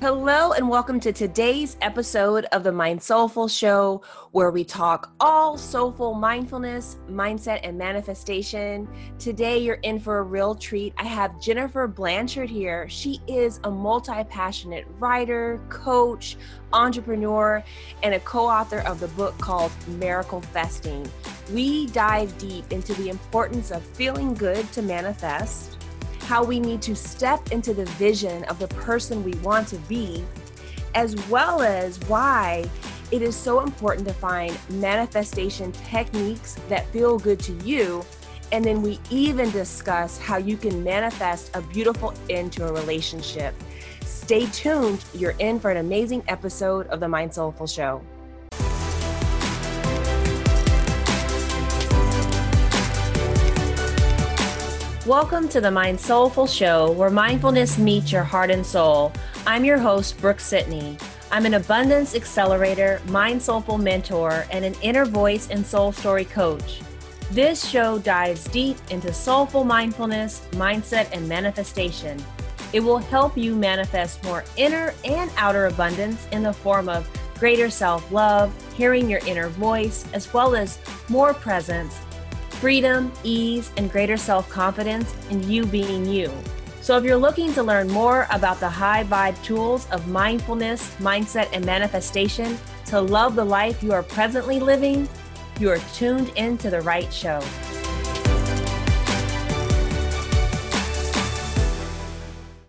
Hello, and welcome to today's episode of the Mind Soulful Show, where we talk all soulful mindfulness, mindset, and manifestation. Today, you're in for a real treat. I have Jennifer Blanchard here. She is a multi passionate writer, coach, entrepreneur, and a co author of the book called Miracle Festing. We dive deep into the importance of feeling good to manifest how we need to step into the vision of the person we want to be, as well as why it is so important to find manifestation techniques that feel good to you. And then we even discuss how you can manifest a beautiful end to a relationship. Stay tuned. You're in for an amazing episode of the Mind Soulful Show. Welcome to the Mind Soulful Show, where mindfulness meets your heart and soul. I'm your host, Brooke Sidney. I'm an abundance accelerator, mind soulful mentor, and an inner voice and soul story coach. This show dives deep into soulful mindfulness, mindset, and manifestation. It will help you manifest more inner and outer abundance in the form of greater self love, hearing your inner voice, as well as more presence freedom, ease, and greater self confidence in you being you. So, if you're looking to learn more about the high vibe tools of mindfulness, mindset, and manifestation to love the life you are presently living, you are tuned into the right show.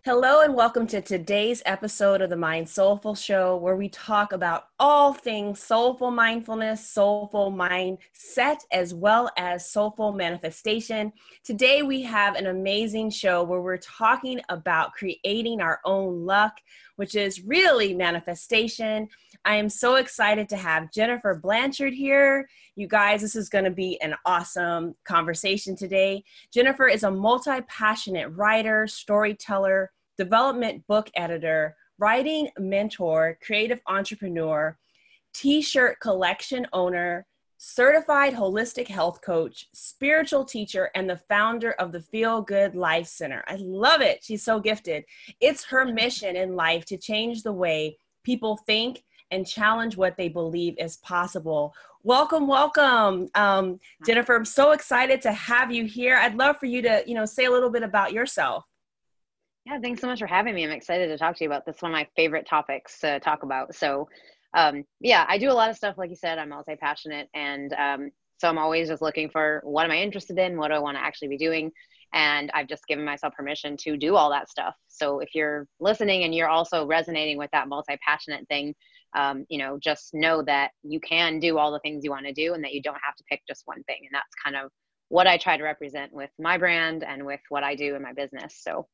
Hello, and welcome to today's episode of the Mind Soulful Show, where we talk about all things soulful mindfulness, soulful mindset, as well as soulful manifestation. Today, we have an amazing show where we're talking about creating our own luck, which is really manifestation. I am so excited to have Jennifer Blanchard here. You guys, this is going to be an awesome conversation today. Jennifer is a multi passionate writer, storyteller, development book editor, writing mentor, creative entrepreneur, t shirt collection owner, certified holistic health coach, spiritual teacher, and the founder of the Feel Good Life Center. I love it. She's so gifted. It's her mission in life to change the way people think and challenge what they believe is possible. Welcome, welcome, um, Jennifer. I'm so excited to have you here. I'd love for you to, you know, say a little bit about yourself. Yeah, thanks so much for having me. I'm excited to talk to you about this. One of my favorite topics to talk about. So, um, yeah, I do a lot of stuff. Like you said, I'm multi passionate, and um, so I'm always just looking for what am I interested in, what do I want to actually be doing, and I've just given myself permission to do all that stuff. So if you're listening and you're also resonating with that multi passionate thing, um, you know, just know that you can do all the things you want to do, and that you don't have to pick just one thing. And that's kind of what I try to represent with my brand and with what I do in my business. So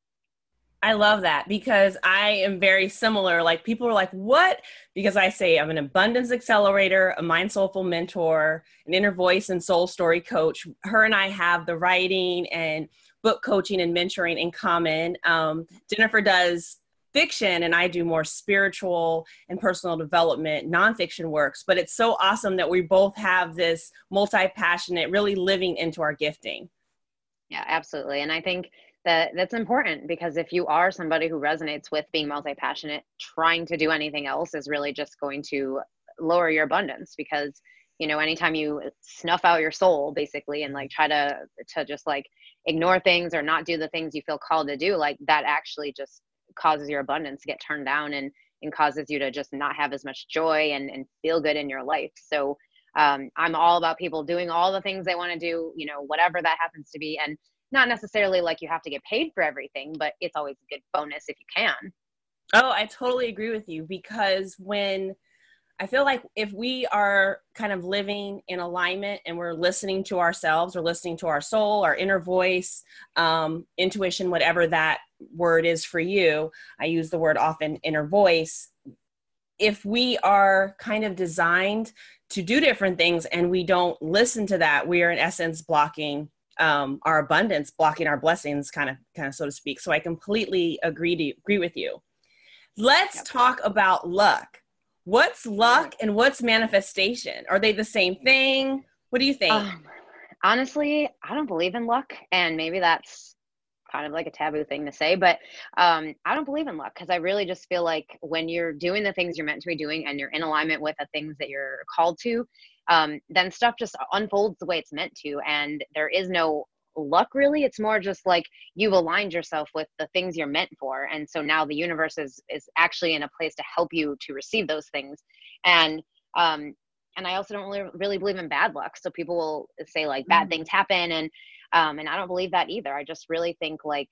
I love that because I am very similar. Like people are like, what? Because I say I'm an abundance accelerator, a mind soulful mentor, an inner voice and soul story coach. Her and I have the writing and book coaching and mentoring in common. Um, Jennifer does fiction and I do more spiritual and personal development, nonfiction works. But it's so awesome that we both have this multi passionate, really living into our gifting. Yeah, absolutely. And I think that that's important because if you are somebody who resonates with being multi-passionate trying to do anything else is really just going to lower your abundance because you know anytime you snuff out your soul basically and like try to to just like ignore things or not do the things you feel called to do like that actually just causes your abundance to get turned down and and causes you to just not have as much joy and, and feel good in your life so um, i'm all about people doing all the things they want to do you know whatever that happens to be and not necessarily like you have to get paid for everything, but it's always a good bonus if you can. Oh, I totally agree with you because when I feel like if we are kind of living in alignment and we're listening to ourselves or listening to our soul, our inner voice, um, intuition, whatever that word is for you, I use the word often inner voice. If we are kind of designed to do different things and we don't listen to that, we are in essence blocking um, our abundance blocking our blessings kind of kind of so to speak. So i completely agree to agree with you. Let's talk about luck what's luck and what's manifestation? Are they the same thing? What do you think? Um, honestly i don't believe in luck and maybe that's kind of like a taboo thing to say, but um, I don't believe in luck because I really just feel like when you're doing the things you're meant to be doing and you're in alignment with the things that you're called to, um, then stuff just unfolds the way it's meant to. And there is no luck really. It's more just like you've aligned yourself with the things you're meant for. And so now the universe is, is actually in a place to help you to receive those things. And, um, and I also don't really, really believe in bad luck. So people will say like bad mm. things happen and um, and I don't believe that either. I just really think like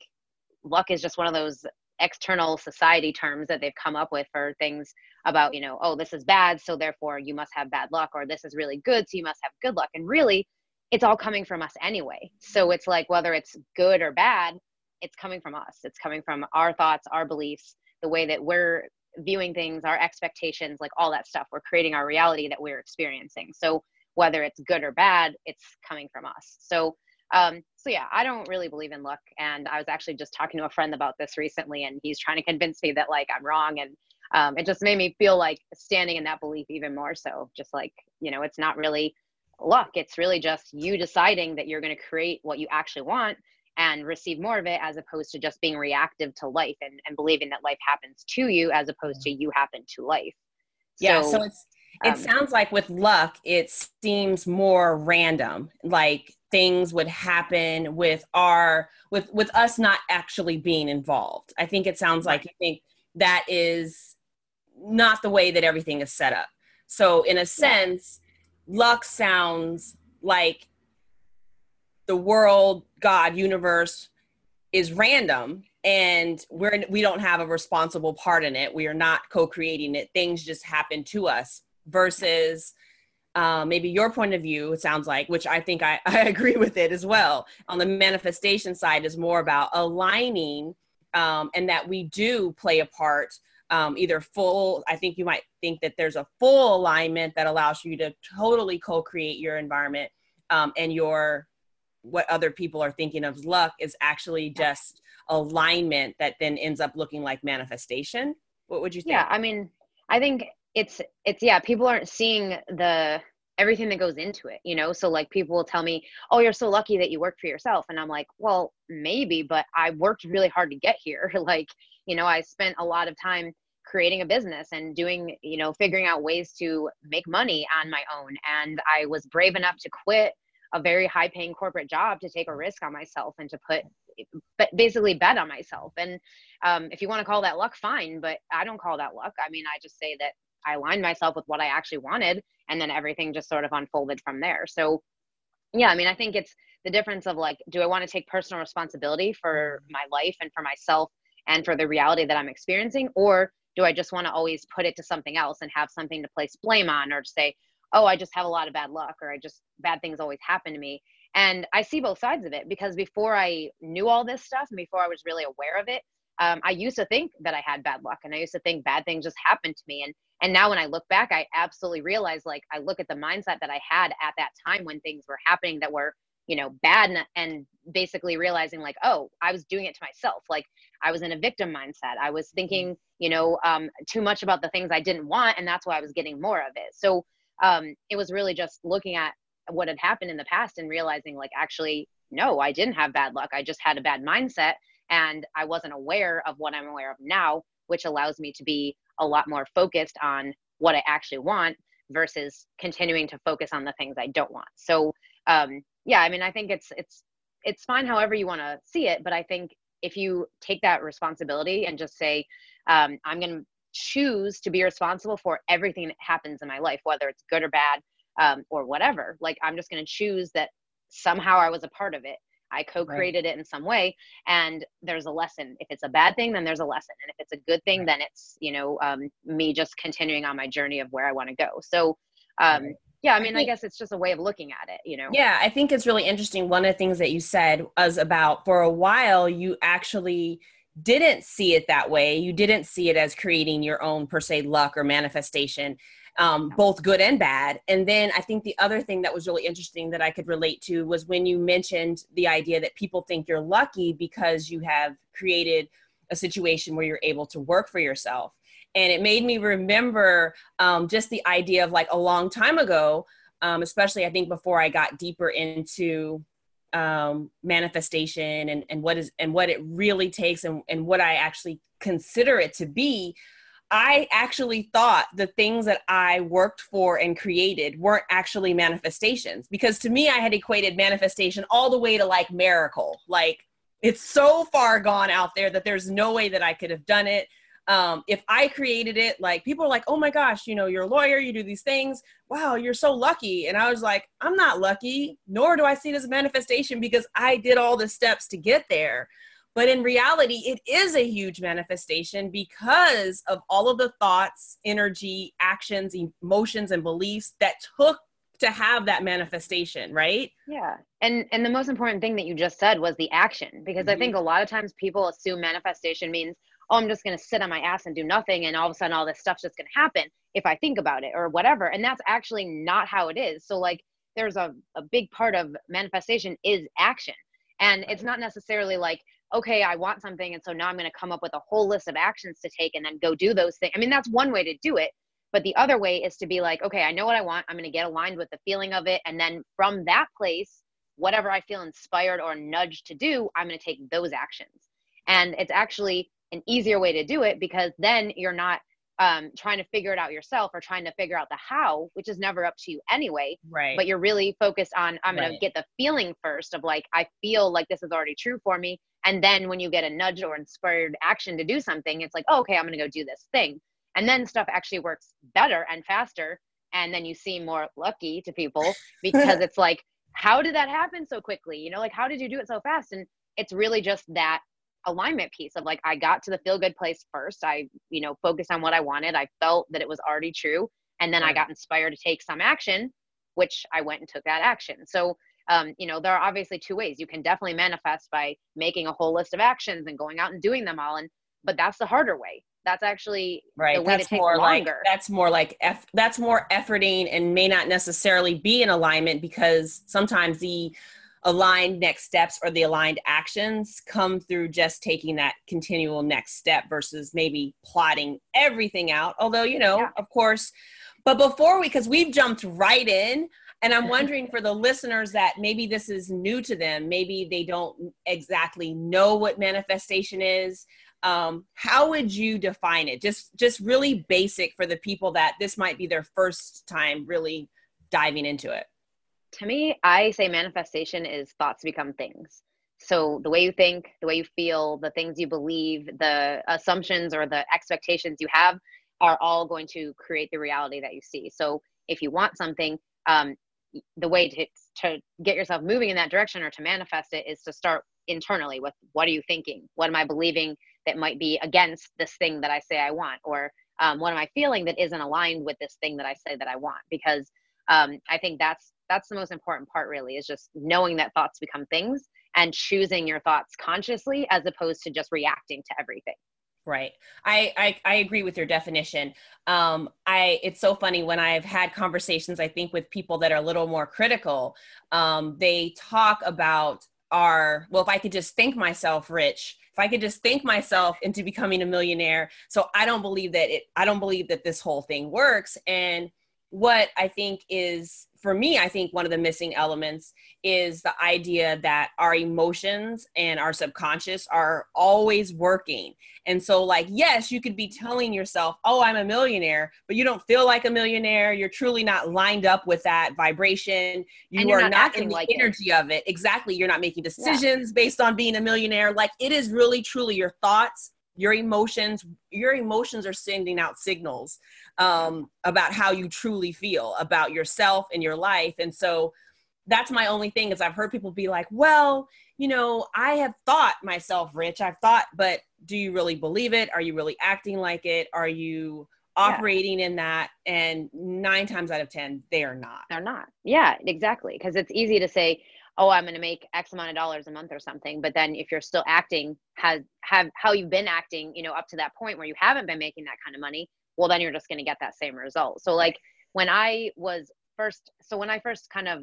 luck is just one of those external society terms that they've come up with for things about, you know, oh, this is bad, so therefore you must have bad luck, or this is really good, so you must have good luck. And really, it's all coming from us anyway. So it's like whether it's good or bad, it's coming from us. It's coming from our thoughts, our beliefs, the way that we're viewing things, our expectations, like all that stuff. We're creating our reality that we're experiencing. So whether it's good or bad, it's coming from us. So um, so yeah, I don't really believe in luck. And I was actually just talking to a friend about this recently, and he's trying to convince me that like I'm wrong. And um, it just made me feel like standing in that belief even more so. Just like you know, it's not really luck. It's really just you deciding that you're going to create what you actually want and receive more of it as opposed to just being reactive to life and, and believing that life happens to you as opposed to you happen to life. Yeah, so, so it's it um, sounds like with luck it seems more random like things would happen with our with with us not actually being involved. I think it sounds like you think that is not the way that everything is set up. So in a sense luck sounds like the world god universe is random and we're we don't have a responsible part in it we are not co-creating it things just happen to us versus uh, maybe your point of view, it sounds like, which I think I, I agree with it as well. On the manifestation side, is more about aligning um, and that we do play a part. Um, either full, I think you might think that there's a full alignment that allows you to totally co create your environment um, and your what other people are thinking of luck is actually just alignment that then ends up looking like manifestation. What would you think? Yeah, I mean, I think it's it's yeah people aren't seeing the everything that goes into it you know so like people will tell me oh you're so lucky that you work for yourself and i'm like well maybe but i worked really hard to get here like you know i spent a lot of time creating a business and doing you know figuring out ways to make money on my own. And i was brave enough to quit a very high paying corporate job to take a risk on myself and to put but basically bet on myself. And um, if you want to call that luck fine but i don't call that luck. I mean i just say that I aligned myself with what I actually wanted, and then everything just sort of unfolded from there. So, yeah, I mean, I think it's the difference of like, do I want to take personal responsibility for my life and for myself and for the reality that I'm experiencing, or do I just want to always put it to something else and have something to place blame on, or to say, oh, I just have a lot of bad luck, or I just bad things always happen to me. And I see both sides of it because before I knew all this stuff and before I was really aware of it, um, I used to think that I had bad luck and I used to think bad things just happened to me. And and now when I look back, I absolutely realize like I look at the mindset that I had at that time when things were happening that were, you know, bad and, and basically realizing like, oh, I was doing it to myself. Like I was in a victim mindset. I was thinking, you know, um, too much about the things I didn't want, and that's why I was getting more of it. So um, it was really just looking at what had happened in the past and realizing like actually no i didn't have bad luck i just had a bad mindset and i wasn't aware of what i'm aware of now which allows me to be a lot more focused on what I actually want versus continuing to focus on the things I don't want. So um, yeah, I mean, I think it's it's it's fine however you want to see it, but I think if you take that responsibility and just say, um, I'm going to choose to be responsible for everything that happens in my life, whether it's good or bad um, or whatever. Like I'm just going to choose that somehow I was a part of it I co-created right. it in some way, and there's a lesson. If it's a bad thing, then there's a lesson, and if it's a good thing, right. then it's you know um, me just continuing on my journey of where I want to go. So. Um, right. Yeah, I mean, I, think, I guess it's just a way of looking at it, you know. Yeah, I think it's really interesting. One of the things that you said was about for a while you actually didn't see it that way. You didn't see it as creating your own per se luck or manifestation um, both good and bad. And then I think the other thing that was really interesting that I could relate to was when you mentioned the idea that people think you're lucky because you have created a situation where you're able to work for yourself. And it made me remember um, just the idea of like a long time ago, um, especially I think before I got deeper into um, manifestation and, and what is and what it really takes and, and what I actually consider it to be, I actually thought the things that I worked for and created weren't actually manifestations because to me I had equated manifestation all the way to like miracle. Like it's so far gone out there that there's no way that I could have done it um, if I created it, like people are like, oh my gosh, you know, you're a lawyer, you do these things. Wow, you're so lucky. And I was like, I'm not lucky, nor do I see it as a manifestation because I did all the steps to get there. But in reality, it is a huge manifestation because of all of the thoughts, energy, actions, emotions, and beliefs that took to have that manifestation right yeah and and the most important thing that you just said was the action because mm-hmm. i think a lot of times people assume manifestation means oh, I'm just going to sit on my ass and do nothing. And all of a sudden, all this stuff's just going to happen if I think about it or whatever. And that's actually not how it is. So, like, there's a, a big part of manifestation is action. And it's not necessarily like, okay, I want something. And so now I'm going to come up with a whole list of actions to take and then go do those things. I mean, that's one way to do it. But the other way is to be like, okay, I know what I want. I'm going to get aligned with the feeling of it. And then from that place, whatever I feel inspired or nudged to do, I'm going to take those actions. And it's actually an easier way to do it because then you're not um, trying to figure it out yourself or trying to figure out the how, which is never up to you anyway. Right. But you're really focused on, I'm going to get the feeling first of like, I feel like this is already true for me. And then when you get a nudge or inspired action to do something, it's like, oh, okay, I'm going to go do this thing. And then stuff actually works better and faster. And then you seem more lucky to people because it's like, how did that happen so quickly? You know, like, how did you do it so fast? And it's really just that alignment piece of like I got to the feel good place first. I, you know, focused on what I wanted. I felt that it was already true. And then right. I got inspired to take some action, which I went and took that action. So um, you know, there are obviously two ways. You can definitely manifest by making a whole list of actions and going out and doing them all. And but that's the harder way. That's actually right. the way that's to take more longer. Like, that's more like eff- that's more efforting and may not necessarily be in alignment because sometimes the aligned next steps or the aligned actions come through just taking that continual next step versus maybe plotting everything out. Although, you know, yeah. of course, but before we, because we've jumped right in, and I'm wondering for the listeners that maybe this is new to them, maybe they don't exactly know what manifestation is. Um, how would you define it? Just, just really basic for the people that this might be their first time really diving into it to me, I say manifestation is thoughts become things. So the way you think, the way you feel, the things you believe, the assumptions or the expectations you have are all going to create the reality that you see. So if you want something, um, the way to, to get yourself moving in that direction or to manifest it is to start internally with what are you thinking? What am I believing that might be against this thing that I say I want? Or um, what am I feeling that isn't aligned with this thing that I say that I want? Because um, I think that's that's the most important part really is just knowing that thoughts become things and choosing your thoughts consciously as opposed to just reacting to everything. Right. I, I i agree with your definition. Um i it's so funny when i've had conversations i think with people that are a little more critical um they talk about our well if i could just think myself rich if i could just think myself into becoming a millionaire. So i don't believe that it i don't believe that this whole thing works. And what i think is for me, I think one of the missing elements is the idea that our emotions and our subconscious are always working. And so, like, yes, you could be telling yourself, oh, I'm a millionaire, but you don't feel like a millionaire. You're truly not lined up with that vibration. You are not, not in the like energy it. of it. Exactly. You're not making decisions yeah. based on being a millionaire. Like, it is really, truly your thoughts your emotions your emotions are sending out signals um, about how you truly feel about yourself and your life. And so that's my only thing is i've heard people be like well you know i have thought myself rich. I've thought but do you really believe it? Are you really acting like it? Are you operating yeah. in that? And nine times out of ten they are not. They're not. Yeah exactly. Because it's easy to say oh i'm going to make x amount of dollars a month or something. But then if you're still acting has have how you've been acting you know up to that point where you haven't been making that kind of money well then you're just going to get that same result. So like when i was first so when i first kind of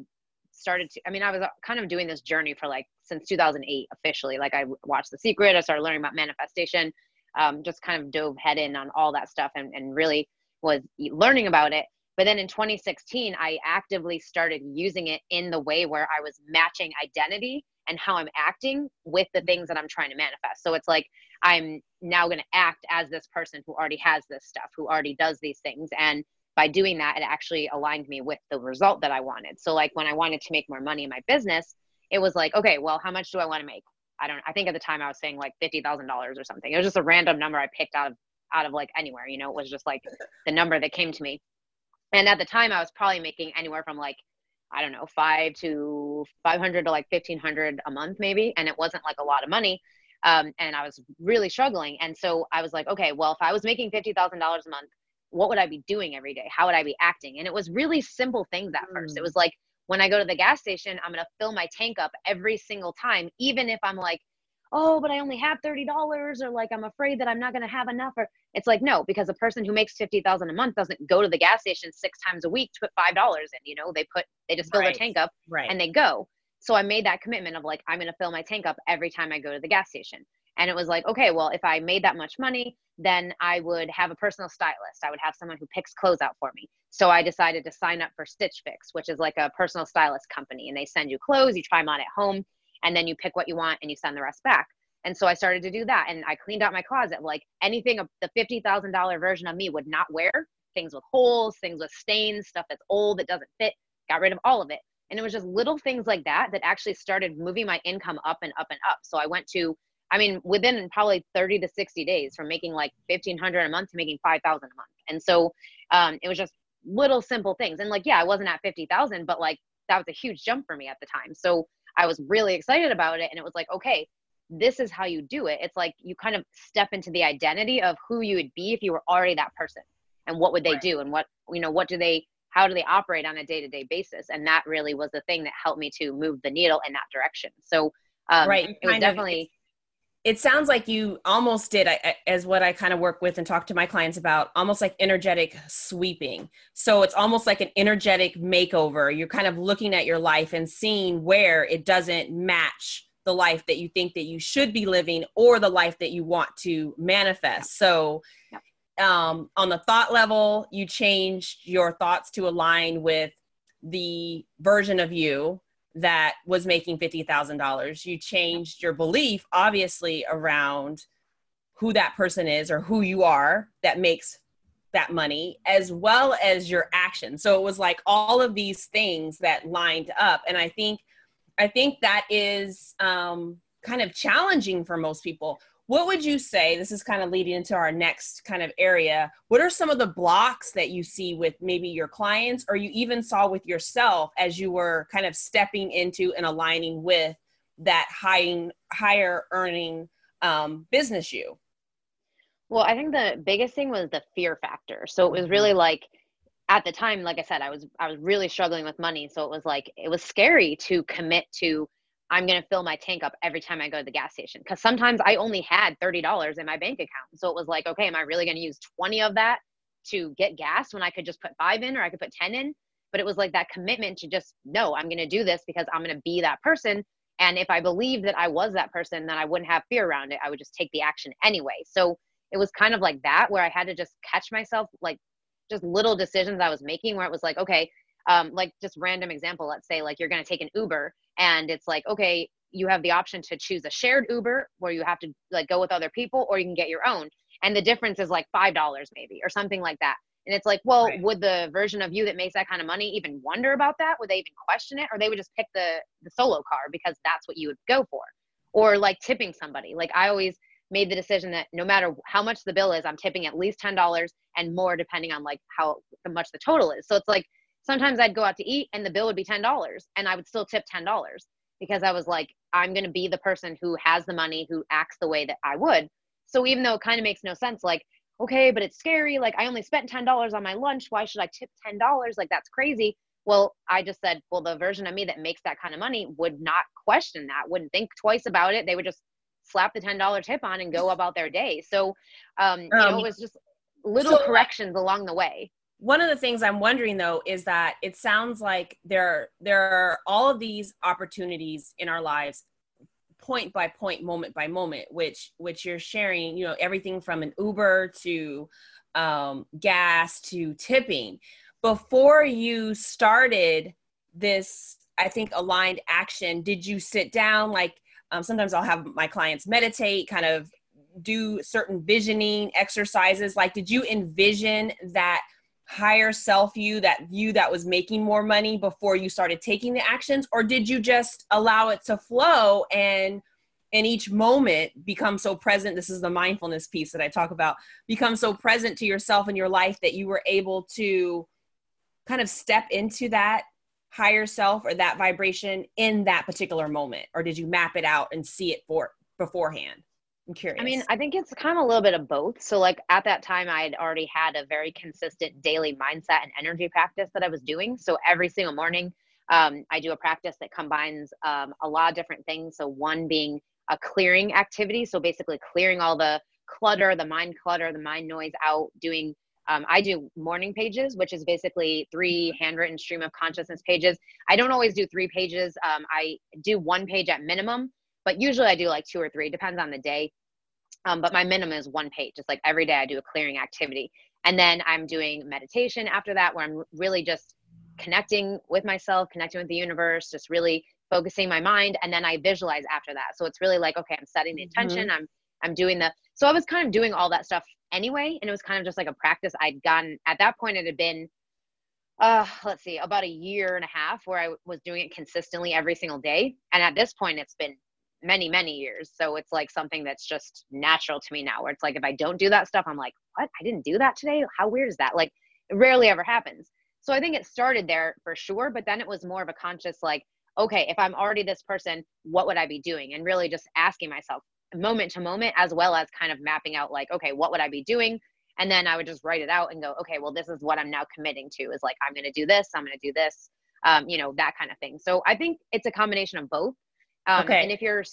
started to i mean i was uh, kind of doing this journey for like since 2008 officially. Like i watched the secret i started learning about manifestation um, just kind of dove head in on all that stuff and, and really was learning about it But then in 2016, I actively started using it in the way where I was matching identity and how I'm acting with the things that I'm trying to manifest. So it's like I'm now going to act as this person who already has this stuff, who already does these things. And by doing that, it actually aligned me with the result that I wanted. So, like when I wanted to make more money in my business, it was like, okay, well, how much do I want to make? I don't, I think at the time I was saying like $50,000 or something. It was just a random number I picked out of, out of like anywhere, you know, it was just like the number that came to me. And at the time I was probably making anywhere from like, I don't know, five to 500 to like 1500 a month maybe. And it wasn't like a lot of money. Um, and I was really struggling. And so I was like, okay, well, if I was making $50,000 a month, what would I be doing every day? How would I be acting? And it was really simple things at first. It mm. was like, when I go to the gas station, I'm going to fill my tank up every single time, even if I'm like, oh, but I only have $30 or like I'm afraid that I'm not going to have enough. Or it's like, no, because a person who makes 50,000 a month doesn't go to the gas station six times a week to put $5 in, you know, they put, they just fill right. their tank up right. and they go. So I made that commitment of like, I'm going to fill my tank up every time I go to the gas station. And it was like, okay, well, if I made that much money, then I would have a personal stylist. I would have someone who picks clothes out for me. So I decided to sign up for Stitch Fix, which is like a personal stylist company. And they send you clothes, you try them on at home, and then you pick what you want and you send the rest back. And so I started to do that. And I cleaned out my closet. Like anything of the $50,000 version of me would not wear things with holes, things with stains, stuff that's old, that doesn't fit, got rid of all of it. And it was just little things like that that actually started moving my income up and up and up. So I went to I mean, within probably 30 to 60 days from making like 1500 a month to making 5,000 a month. And so um, it was just little simple things. And like, yeah, I wasn't at 50,000, but like that was a huge jump for me at the time. So I was really excited about it. And it was like, okay, this is how you do it. It's like you kind of step into the identity of who you would be if you were already that person and what would they right. do and what, you know, what do they, how do they operate on a day to day basis? And that really was the thing that helped me to move the needle in that direction. So um, right. it was definitely. It sounds like you almost did as what i kind of work with and talk to my clients about almost like energetic sweeping. So it's almost like an energetic makeover. You're kind of looking at your life and seeing where it doesn't match the life that you think that you should be living or the life that you want to manifest. So um, on the thought level you changed your thoughts to align with the version of you that was making $50,000. You changed your belief, obviously, around who that person is or who you are that makes that money, as well as your action. So it was like all of these things that lined up. And I think, I think that is um, kind of challenging for most people what would you say this is kind of leading into our next kind of area what are some of the blocks that you see with maybe your clients or you even saw with yourself as you were kind of stepping into and aligning with that high, higher earning um, business you? Well i think the biggest thing was the fear factor. So it was mm-hmm. really like at the time like i said i was i was really struggling with money. So it was like it was scary to commit to I'm going to fill my tank up every time I go to the gas station. Because sometimes I only had $30 in my bank account. So it was like, okay, am I really going to use 20 of that to get gas when I could just put five in or I could put 10 in? But it was like that commitment to just, no, I'm going to do this because I'm going to be that person. And if I believed that I was that person, then I wouldn't have fear around it. I would just take the action anyway. So it was kind of like that where I had to just catch myself, like just little decisions I was making where it was like, okay, um, like just random example let's say like you're going to take an uber and it's like okay you have the option to choose a shared uber where you have to like go with other people or you can get your own. And the difference is like five dollars maybe or something like that. And it's like well right. would the version of you that makes that kind of money even wonder about that? Would they even question it? Or they would just pick the the solo car because that's what you would go for. Or like tipping somebody. Like i always made the decision that no matter how much the bill is i'm tipping at least $10 and more depending on like how much the total is. So it's like sometimes I'd go out to eat and the bill would be $10 and I would still tip $10 because I was like, I'm going to be the person who has the money, who acts the way that I would. So even though it kind of makes no sense, like, okay, but it's scary. Like, I only spent $10 on my lunch. Why should I tip $10? Like, that's crazy. Well, I just said, well, the version of me that makes that kind of money would not question that, wouldn't think twice about it. They would just slap the $10 tip on and go about their day. So, um, you know, it um, was just little so, corrections along the way one of the things i'm wondering though is that it sounds like there there are all of these opportunities in our lives point by point moment by moment which which you're sharing you know everything from an uber to um, gas to tipping before you started this, I think aligned action, did you sit down like um, sometimes I'll have my clients meditate, kind of do certain visioning exercises. Like, did you envision that higher self you, that you that was making more money before you started taking the actions? Or did you just allow it to flow and in each moment become so present? This is the mindfulness piece that I talk about. Become so present to yourself and your life that you were able to kind of step into that higher self or that vibration in that particular moment or did you map it out and see it for beforehand i'm curious i mean i think it's kind of a little bit of both so like at that time i had already had a very consistent daily mindset and energy practice that i was doing so every single morning um, i do a practice that combines um, a lot of different things so one being a clearing activity so basically clearing all the clutter the mind clutter the mind noise out doing um, I do morning pages, which is basically three handwritten stream of consciousness pages. I don't always do three pages. Um, I do one page at minimum, but usually I do like two or three, depends on the day. Um, but my minimum is one page. It's like every day I do a clearing activity. And then I'm doing meditation after that, where I'm really just connecting with myself, connecting with the universe, just really focusing my mind. And then I visualize after that. So it's really like, okay, I'm setting the intention. Mm-hmm. I'm I'm doing the so I was kind of doing all that stuff anyway. And it was kind of just like a practice I'd gotten at that point. It had been, uh, let's see, about a year and a half where I was doing it consistently every single day. And at this point, it's been many, many years. So it's like something that's just natural to me now, where it's like if I don't do that stuff, I'm like, what? I didn't do that today? How weird is that? Like, it rarely ever happens. So I think it started there for sure. But then it was more of a conscious, like, okay, if I'm already this person, what would I be doing? And really just asking myself, moment to moment as well as kind of mapping out like okay what would i be doing and then i would just write it out and go okay well this is what i'm now committing to is like i'm going to do this i'm going to do this um, you know that kind of thing so i think it's a combination of both um, okay. and if you're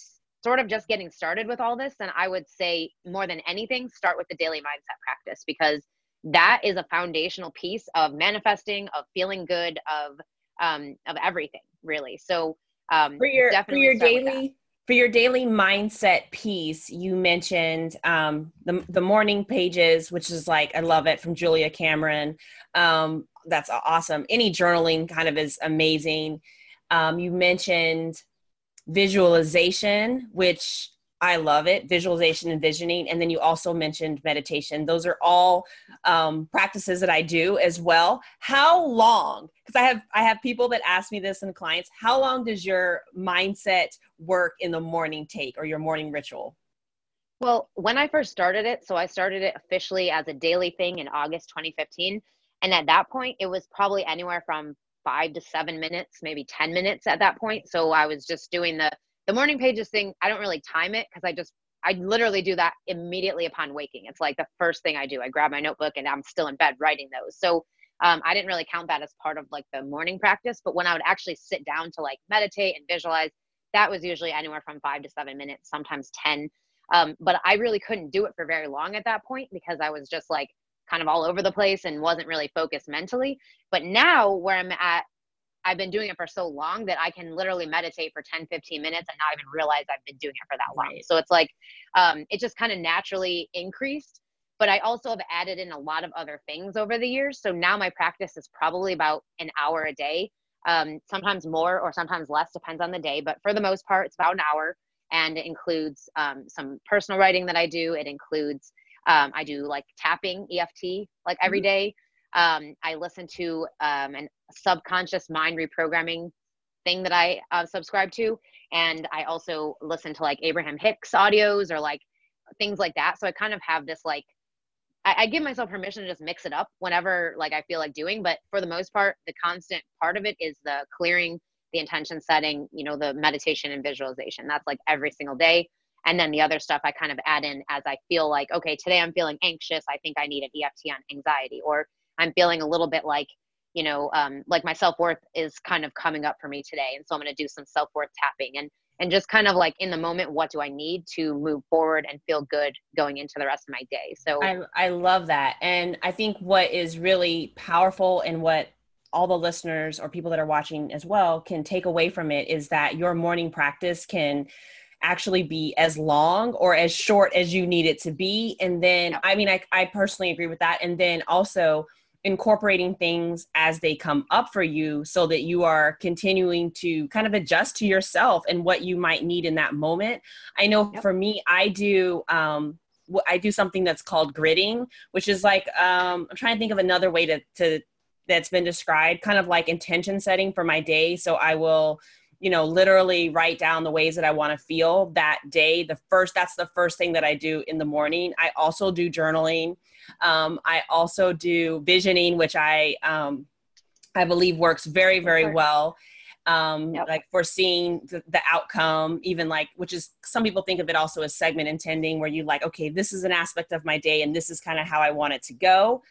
sort of just getting started with all this then i would say more than anything start with the daily mindset practice because that is a foundational piece of manifesting of feeling good of um, of everything really so um, for your for your daily for your daily mindset piece, you mentioned um, the the morning pages, which is like I love it from Julia Cameron. Um, that's awesome. Any journaling kind of is amazing. Um, you mentioned visualization, which I love it. Visualization and visioning, and then you also mentioned meditation. Those are all um, practices that I do as well. How long? Because I have I have people that ask me this and clients. How long does your mindset work in the morning take or your morning ritual? Well, when I first started it, so I started it officially as a daily thing in August 2015, and at that point, it was probably anywhere from five to seven minutes, maybe 10 minutes at that point. So I was just doing the the morning pages thing, I don't really time it because I just I literally do that immediately upon waking. It's like the first thing I do. I grab my notebook and I'm still in bed writing those. So um, I didn't really count that as part of like the morning practice. But when I would actually sit down to like meditate and visualize, that was usually anywhere from five to seven minutes, sometimes 10. Um, but I really couldn't do it for very long at that point because I was just like kind of all over the place and wasn't really focused mentally. But now, where I'm at I've been doing it for so long that I can literally meditate for 10, 15 minutes and not even realize I've been doing it for that long. Right. So it's like, um, it just kind of naturally increased. But I also have added in a lot of other things over the years. So now my practice is probably about an hour a day, um, sometimes more or sometimes less, depends on the day. But for the most part, it's about an hour. And it includes um, some personal writing that I do. It includes, um, I do like tapping EFT like every mm-hmm. Um, I listen to um, an subconscious mind reprogramming thing that I uh, subscribe to. And I also listen to like Abraham Hicks audios or like things like that. So I kind of have this like, I, I give myself permission to just mix it up whenever like I feel like doing. But for the most part, the constant part of it is the clearing, the intention setting, you know, the meditation and visualization. That's like every single day. And then the other stuff I kind of add in as I feel like, okay, today I'm feeling anxious. I think I need an EFT on anxiety. Or I'm feeling a little bit like you know um, like my self-worth is kind of coming up for me today and so i'm going to do some self-worth tapping and and just kind of like in the moment what do i need to move forward and feel good going into the rest of my day so i, I love that and i think what is really powerful and what all the listeners or people that are watching as well can take away from it is that your morning practice can actually be as long or as short as you need it to be and then i mean i, I personally agree with that and then also incorporating things as they come up for you so that you are continuing to kind of adjust to yourself and what you might need in that moment. I know yep. for me, I do um, I do something that's called gridding, which is like um, I'm trying to think of another way to to that's been described, kind of like intention setting for my day. So I will, you know, literally write down the ways that I want to feel that day. The first that's the first thing that I do in the morning. I also do journaling. Um, I also do visioning, which I um, I believe works very very well um, yep. like foreseeing the, the outcome, even like, which is some people think of it also as segment intending, where you like, okay, this is an aspect of my day and this is kind of how I want it to go.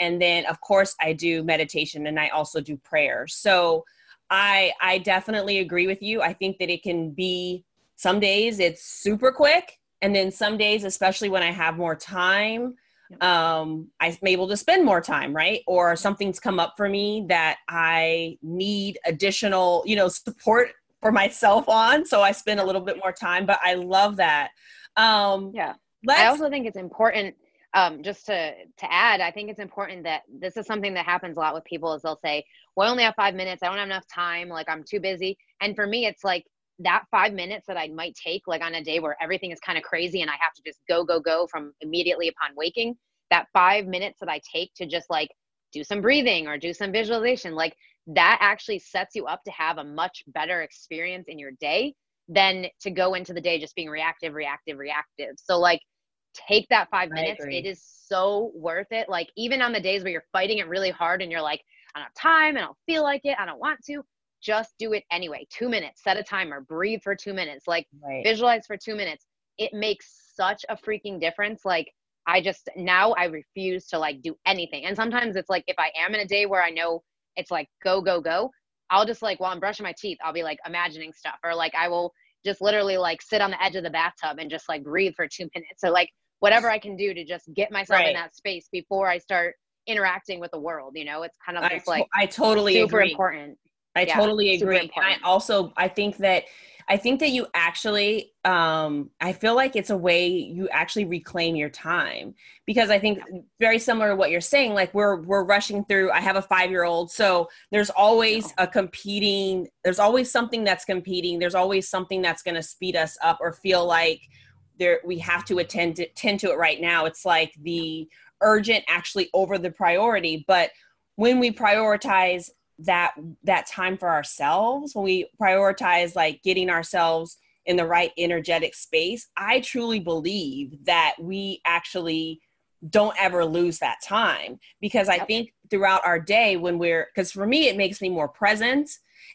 And then, of course, I do meditation and I also do prayer. So I, I definitely agree with you. I think that it can be some days it's super quick. And then some days, especially when I have more time, um, I'm able to spend more time, right? Or something's come up for me that I need additional, you know, support for myself on. So I spend a little bit more time, but I love that. Um, yeah. I also think it's important um, just to to add, I think it's important that this is something that happens a lot with people is they'll say, "Well, I only have five minutes. I don't have enough time. Like I'm too busy." And for me, it's like that five minutes that I might take, like on a day where everything is kind of crazy and I have to just go, go, go from immediately upon waking, that five minutes that I take to just like do some breathing or do some visualization, like that actually sets you up to have a much better experience in your day than to go into the day just being reactive, reactive, reactive. So, like, take that five minutes. It is so worth it. Like, even on the days where you're fighting it really hard and you're like, I don't have time, I don't feel like it, I don't want to just do it anyway. Two minutes, set a timer, breathe for two minutes, like right. visualize for two minutes. It makes such a freaking difference. Like, I just now I refuse to like do anything. And sometimes it's like if I am in a day where I know it's like go, go, go, I'll just like while I'm brushing my teeth, I'll be like imagining stuff or like I will just literally like sit on the edge of the bathtub and just like breathe for two minutes. So like whatever I can do to just get myself right. in that space before I start interacting with the world, you know, it's kind of just like I totally super agree. important. I yeah, totally agree. And I also I think that I think that you actually um I feel like it's a way you actually reclaim your time because I think very similar to what you're saying like we're we're rushing through I have a 5-year-old so there's always a competing there's always something that's competing there's always something that's going to speed us up or feel like there we have to attend to, tend to it right now. It's like the urgent actually over the priority. But when we prioritize that that time for ourselves when we prioritize like getting ourselves in the right energetic space i truly believe that we actually don't ever lose that time. Because i think throughout our day when we're because for me it makes me more present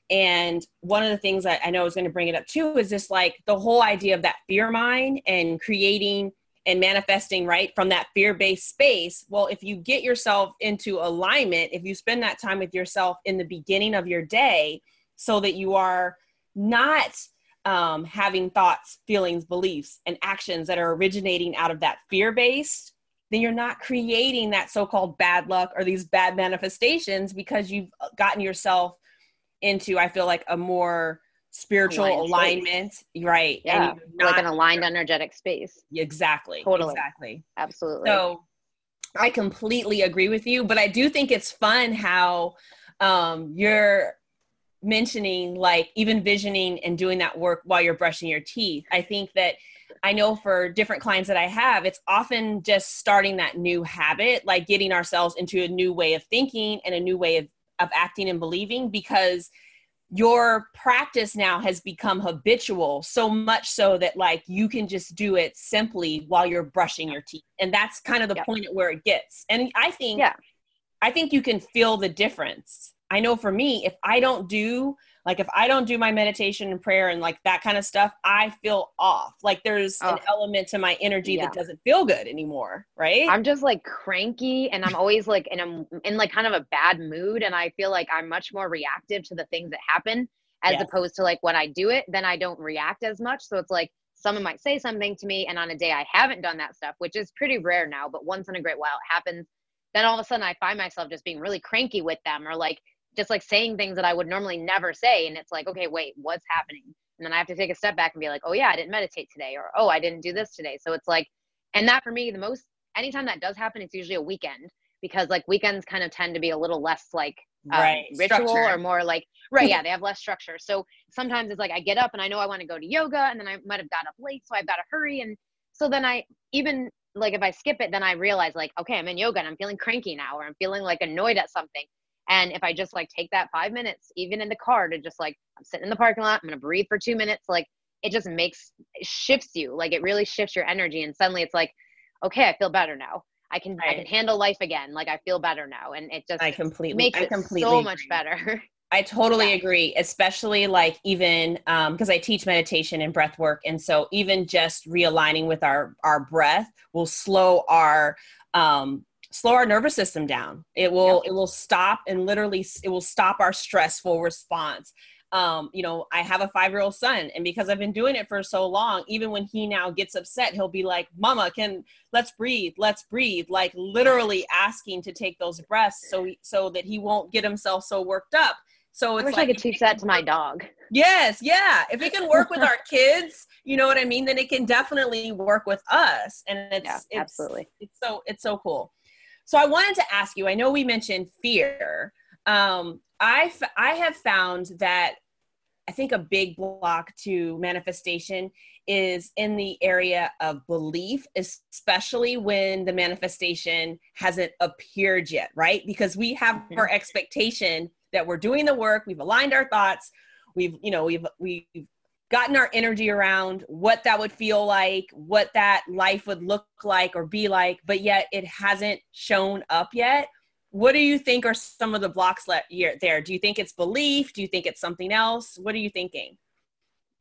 and one of the things that i know is going to bring it up too is just like the whole idea of that fear mind and creating and manifesting right from that fear based space. Well, if you get yourself into alignment, if you spend that time with yourself in the beginning of your day so that you are not um, having thoughts, feelings, beliefs, and actions that are originating out of that fear based, then you're not creating that so called bad luck or these bad manifestations because you've gotten yourself into, I feel like, a more spiritual aligned alignment space. right yeah like an aligned energetic space. Exactly totally. exactly. Absolutely. So i completely agree with you but i do think it's fun how um, you're mentioning like even visioning and doing that work while you're brushing your teeth. I think that i know for different clients that i have it's often just starting that new habit like getting ourselves into a new way of thinking and a new way of, of acting and believing because your practice now has become habitual so much so that like you can just do it simply while you're brushing your teeth. And that's kind of the yep. point at where it gets. And i think yeah. I think you can feel the difference. I know for me if i don't do like if I don't do my meditation and prayer and like that kind of stuff, I feel off. Like there's oh. an element to my energy yeah. that doesn't feel good anymore, right? I'm just like cranky and I'm always like in a in like kind of a bad mood and I feel like I'm much more reactive to the things that happen as yes. opposed to like when I do it, then I don't react as much. So it's like someone might say something to me and on a day I haven't done that stuff, which is pretty rare now, but once in a great while it happens, then all of a sudden I find myself just being really cranky with them or like just like saying things that I would normally never say. And it's like, okay, wait, what's happening? And then I have to take a step back and be like, oh, yeah, I didn't meditate today, or oh, I didn't do this today. So it's like, and that for me, the most, anytime that does happen, it's usually a weekend because like weekends kind of tend to be a little less like um, right ritual Structure. or more like right yeah they have less structure so sometimes it's like i get up and i know i want to go to yoga and then i might have got up late so i've got to hurry and so then i even like if i skip it then i realize like okay i'm in yoga and i'm feeling cranky now or i'm feeling like annoyed at something and if i just like take that five minutes even in the car to just like i'm sitting in the parking lot i'm gonna breathe for two minutes like it just makes it shifts you. Like it really shifts your energy and suddenly it's like okay i feel better now. I can i can handle life again. Like i feel better now. And it just I completely makes I it completely so much better. I totally Yeah. agree, especially like even because I teach meditation and breath work, and so even just realigning with our our breath will slow our um, slow our nervous system down. It will it will stop and literally it will stop our stressful response. Um, you know, I have a five year old son, and because I've been doing it for so long, even when he now gets upset, he'll be like, "Mama, can let's breathe, let's breathe," like literally asking to take those breaths so so that he won't get himself so worked up. So i wish like i could teach that to my dog Yes, yeah. If it can work with our kids, you know what I mean, then it can definitely work with us. And it's Yeah, it's absolutely. it's so it's so cool. So I wanted to ask you, I know we mentioned fear. Um I f- I have found that I think a big block to manifestation is in the area of belief, especially when the manifestation hasn't appeared yet, right? Because we have Mhm. our expectation that we're doing the work, we've aligned our thoughts, we've, you know, we've we've gotten our energy around what that would feel like, what that life would look like or be like, but yet it hasn't shown up yet. What do you think are some of the blocks le- here- there? Do you think it's belief? Do you think it's something else? What are you thinking?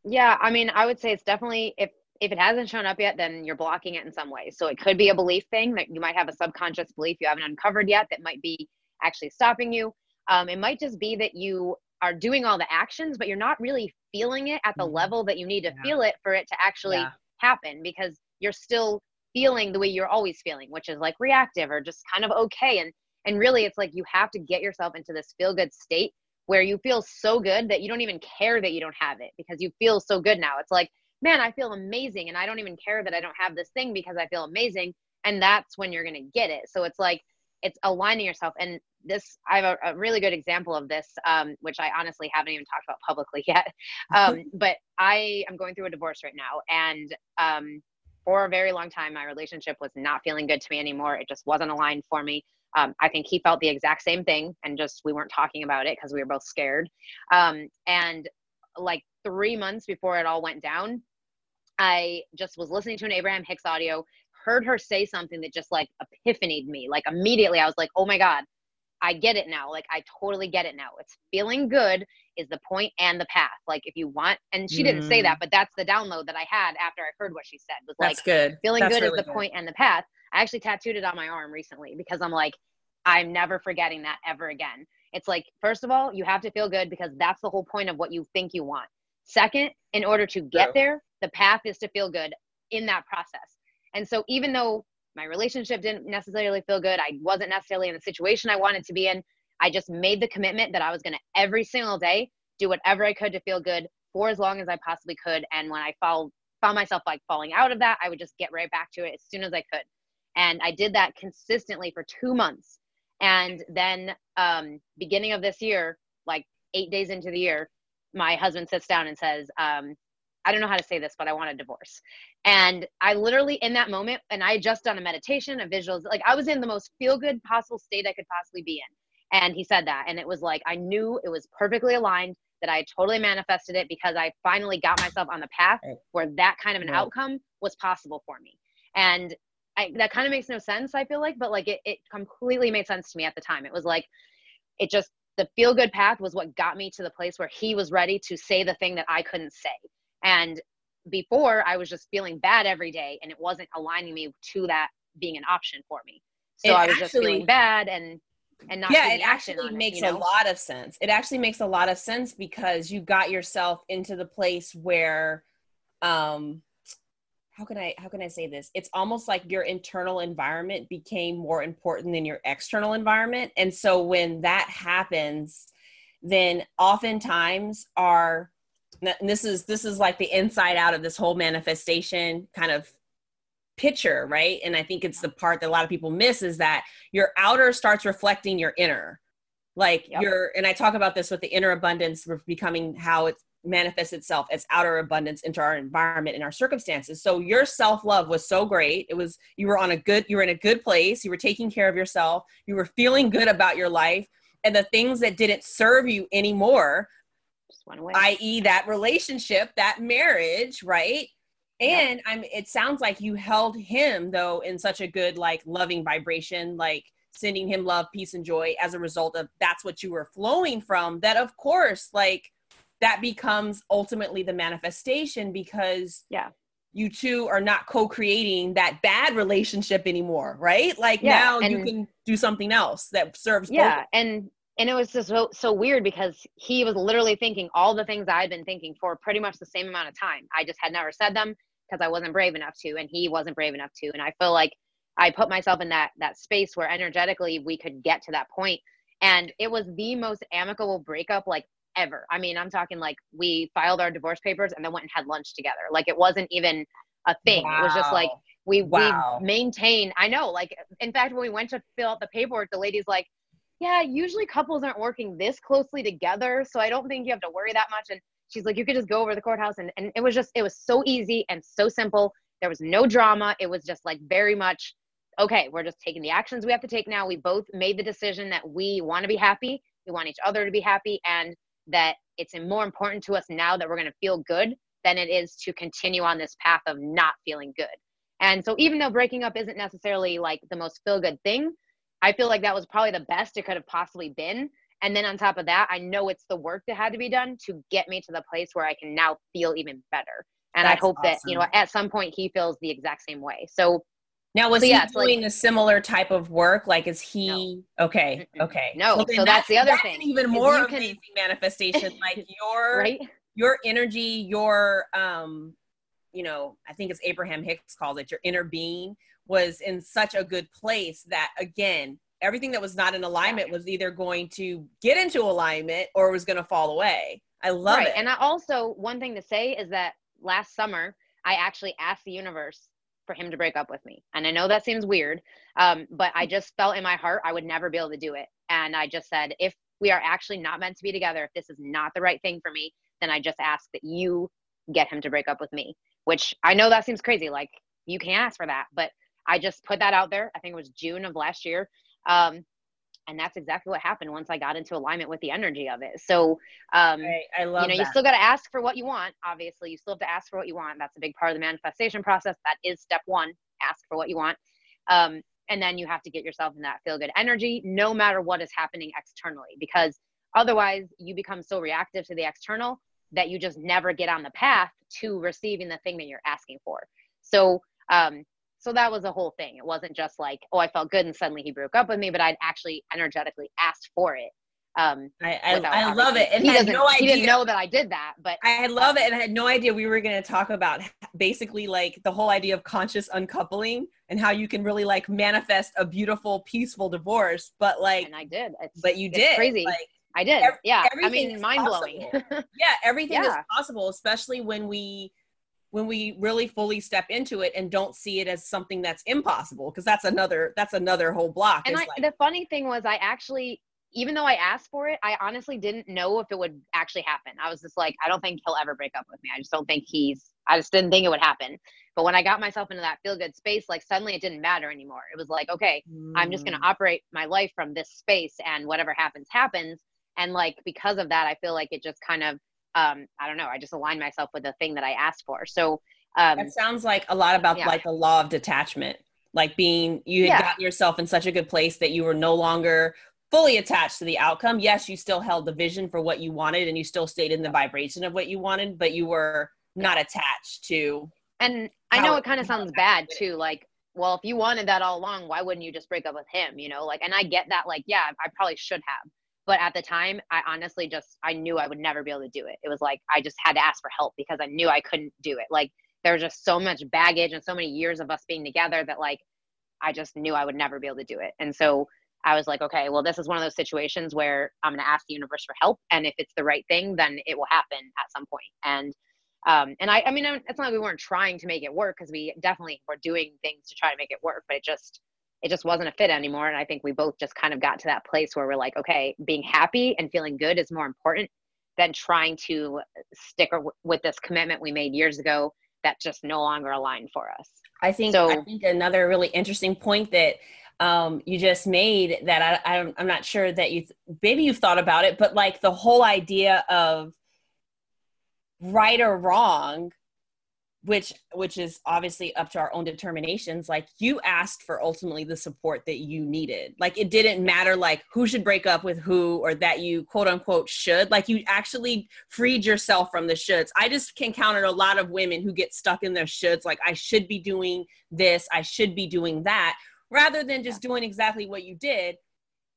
Yeah, I mean, I would say it's definitely if if it hasn't shown up yet, then you're blocking it in some way. So it could be a belief thing that you might have a subconscious belief you haven't uncovered yet that might be actually stopping you. Um, it might just be that you are doing all the actions, but you're not really feeling it at the Mhm. level that you need to Yeah. feel it for it to actually Yeah. happen because you're still feeling the way you're always feeling, which is like reactive or just kind of okay. And and really it's like you have to get yourself into this feel good state where you feel so good that you don't even care that you don't have it because you feel so good now. It's like, man, I feel amazing and I don't even care that I don't have this thing because I feel amazing. And that's when you're going to get it. So it's like, it's aligning yourself. And this, I have a, a really good example of this, um, which I honestly haven't even talked about publicly yet. Um, but I am going through a divorce right now. And um, for a very long time, my relationship was not feeling good to me anymore. It just wasn't aligned for me. Um, I think he felt the exact same thing, and just we weren't talking about it because we were both scared. Um, and like three months before it all went down, I just was listening to an Abraham Hicks audio, heard her say something that just like epiphanied me. Like immediately, I was like, oh my God, I get it now. Like I totally get it now. It's feeling good is the point and the path. Like if you want, and she didn't say Mm. that, but that's the download that I had after I heard what she said was like, good. feeling That's good really is the point and the path. I actually tattooed it on my arm recently because I'm like, I'm never forgetting that ever again. It's like, first of all, you have to feel good because that's the whole point of what you think you want. Second, in order to get True. there, the path is to feel good in that process. And so, even though my relationship didn't necessarily feel good, I wasn't necessarily in the situation I wanted to be in, I just made the commitment that I was going to every single day do whatever I could to feel good for as long as I possibly could. And when I fall, found myself like falling out of that, I would just get right back to it as soon as I could. And I did that consistently for two months. And then, um, beginning of this year, like eight days into the year, my husband sits down and says, um, I don't know how to say this, but I want a divorce. And I literally, in that moment, and I had just done a meditation, a visuals, like I was in the most feel good possible state I could possibly be in. And he said that. And it was like, I knew it was perfectly aligned, that I totally manifested it because I finally got myself on the path where that kind of an outcome was possible for me. And I, that kind of makes no sense, I feel like, but like it, it completely made sense to me at the time. It was like, it just, the feel good path was what got me to the place where he was ready to say the thing that I couldn't say. And before I was just feeling bad every day and it wasn't aligning me to that being an option for me. So It I was just feeling bad and and not yeah, it actually on it, makes you know? a lot of sense. It actually makes a lot of sense because you got yourself into the place where um how can I how can I say this? It's almost like your internal environment became more important than your external environment. And so when that happens, then oftentimes our and this is this is like the inside out of this whole manifestation kind of picture, right? And I think it's the part that a lot of people miss is that your outer starts reflecting your inner. Like yep. your, and I talk about this with the inner abundance becoming how it manifests itself as outer abundance into our environment and our circumstances. So your self love was so great. It was, you were on a good, you were in a good place. You were taking care of yourself. You were feeling good about your life. And the things that didn't serve you anymore, i.e., that relationship, that marriage, right? and i'm it sounds like you held him though in such a good like loving vibration like sending him love peace and joy as a result of that's what you were flowing from that of course like that becomes ultimately the manifestation because yeah you two are not co-creating that bad relationship anymore right like yeah, now you can do something else that serves yeah and and it was just so, so weird because he was literally thinking all the things i had been thinking for pretty much the same amount of time i just had never said them because I wasn't brave enough to, and he wasn't brave enough to. And I feel like I put myself in that that space where energetically we could get to that point. and it was the most amicable breakup like ever. I mean, I'm talking like we filed our divorce papers and then went and had lunch together. Like it wasn't even a thing. Wow. It was just like we wow. we maintained. I know. Like in fact, when we went to fill out the paperwork, the lady's like, "Yeah, usually couples aren't working this closely together, so I don't think you have to worry that much." And she's like you could just go over the courthouse and, and it was just it was so easy and so simple. There was no drama. It was just like very much okay we're just taking the actions we have to take now. We both made the decision that we want to be happy. We want each other to be happy and that it's more important to us now that we're going to feel good than it is to continue on this path of not feeling good. And so even though breaking up isn't necessarily like the most feel good thing i feel like that was probably the best it could have possibly been and then on top of that, I know it's the work that had to be done to get me to the place where I can now feel even better. And That's I hope awesome. that, you know, at some point he feels the exact same way. So now was so he yeah, doing like, a similar type of work? Like is he no. okay, okay. No, so, so that's, the other that's thing. even more amazing manifestation. Like your right? your energy, your um, you know, I think it's Abraham Hicks calls it your inner being was in such a good place that again everything that was not in alignment was either going to get into alignment or was going to fall away. I love right. it. And I also one thing to say is that last summer I actually asked the universe for him to break up with me. And I know that seems weird, um, but I just felt in my heart I would never be able to do it. And I just said, if we are actually not meant to be together, if this is not the right thing for me, then I just ask that you get him to break up with me. Which I know that seems crazy. Like you can't ask for that, but I just put that out there. I think it was June of last year. Um, and that's exactly what happened once I got into alignment with the energy of it. So, um, right. I love you know, that. you still got to ask for what you want. Obviously, you still have to ask for what you want. That's a big part of the manifestation process. That is step one: ask for what you want. Um, and then you have to get yourself in that feel good energy, no matter what is happening externally, because otherwise you become so reactive to the external that you just never get on the path to receiving the thing that you're asking for. So, um, so that was a whole thing. It wasn't just like, oh, I felt good and suddenly he broke up with me, but I'd actually energetically asked for it. Um, I, I, I love it. And he, doesn't, no he didn't know that I did that, but I love it. And I had no idea we were going to talk about basically like the whole idea of conscious uncoupling and how you can really like manifest a beautiful, peaceful divorce. But like, and I did, it's, but you did crazy. Like, I did. Every, yeah. I mean, mind blowing. yeah. Everything yeah. is possible, especially when we, when we really fully step into it and don't see it as something that's impossible because that's another that's another whole block and I, like, the funny thing was i actually even though i asked for it i honestly didn't know if it would actually happen i was just like i don't think he'll ever break up with me i just don't think he's i just didn't think it would happen but when i got myself into that feel good space like suddenly it didn't matter anymore it was like okay mm. i'm just going to mm. operate my life from this space and whatever happens happens and like because of that i feel like it just kind of um, I don't know. I just aligned myself with the thing that I asked for. So um, that sounds like a lot about yeah. like the law of detachment, like being you had yeah. gotten yourself in such a good place that you were no longer fully attached to the outcome. Yes, you still held the vision for what you wanted, and you still stayed in the vibration of what you wanted, but you were not attached to. And I know it kind of sounds bad too. Like, well, if you wanted that all along, why wouldn't you just break up with him? You know, like, and I get that. Like, yeah, I probably should have but at the time i honestly just i knew i would never be able to do it. It was like i just had to ask for help because i knew i couldn't do it. Like there was just so much baggage and so many years of us being together that like i just knew i would never be able to do it. And so i was like okay well this is one of those situations where i'm going to ask the universe for help. And if it's the right thing then it will happen at some point. and um, and I, I mean, it's not like we weren't trying to make it work because we definitely were doing things to try to make it work, but it just, it just wasn't a fit anymore. And I think we both just kind of got to that place where we're like, okay, being happy and feeling good is more important than trying to stick with this commitment we made years ago that just no longer aligned for us. I think so, I think another really interesting point that um, you just made that I, I, am not sure that you maybe you've thought about it, but like the whole idea of right or wrong which which is obviously up to our own determinations like you asked for ultimately the support that you needed. Like it didn't matter like who should break up with who or that you quote unquote should. Like you actually freed yourself from the shoulds. I just can counter a lot of women who get stuck in their shoulds like i should be doing this i should be doing that. Rather than just doing exactly what you did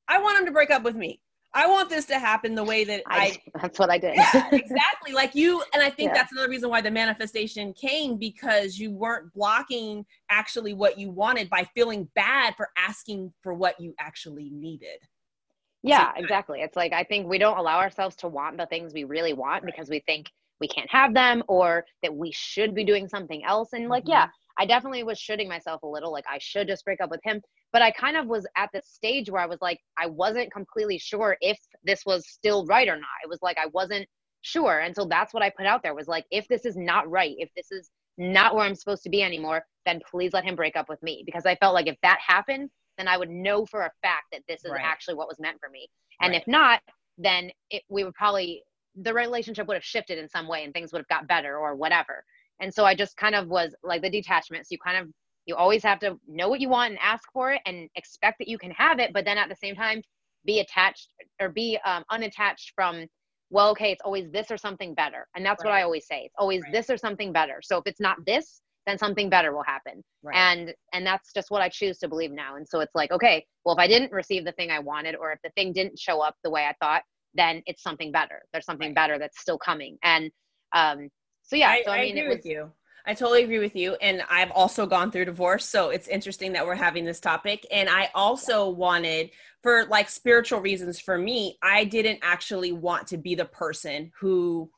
i want them to break up with me I want this to happen the way that I. I that's what I did. yeah, exactly. Like you, and I think yeah. that's another reason why the manifestation came because you weren't blocking actually what you wanted by feeling bad for asking for what you actually needed. Yeah, exactly. It's like I think we don't allow ourselves to want the things we really want right. because we think we can't have them or that we should be doing something else. And like, mm-hmm. yeah, I definitely was shooting myself a little. Like I should just break up with him but I kind of was at the stage where I was like, I wasn't completely sure if this was still right or not. It was like I wasn't sure. And so that's what I put out there was like, if this is not right, if this is not where I'm supposed to be anymore, then please let him break up with me. Because I felt like if that happened, then I would know for a fact that this is right. actually what was meant for me. And right. if not, then it, we would probably, the relationship would have shifted in some way and things would have got better or whatever. And so I just kind of was like the detachment. So you kind of you always have to know what you want and ask for it and expect that you can have it but then at the same time be attached or be um, unattached from well okay it's always this or something better and that's right. what i always say it's always right. this or something better so if it's not this then something better will happen right. and and that's just what i choose to believe now and so it's like okay well if i didn't receive the thing i wanted or if the thing didn't show up the way i thought then it's something better there's something better that's still coming and um so yeah I, so i, I mean it was you I totally agree with you. And I've also gone through divorce. So it's interesting that we're having this topic. And I also wanted, for like spiritual reasons for me, I didn't actually want to be the person who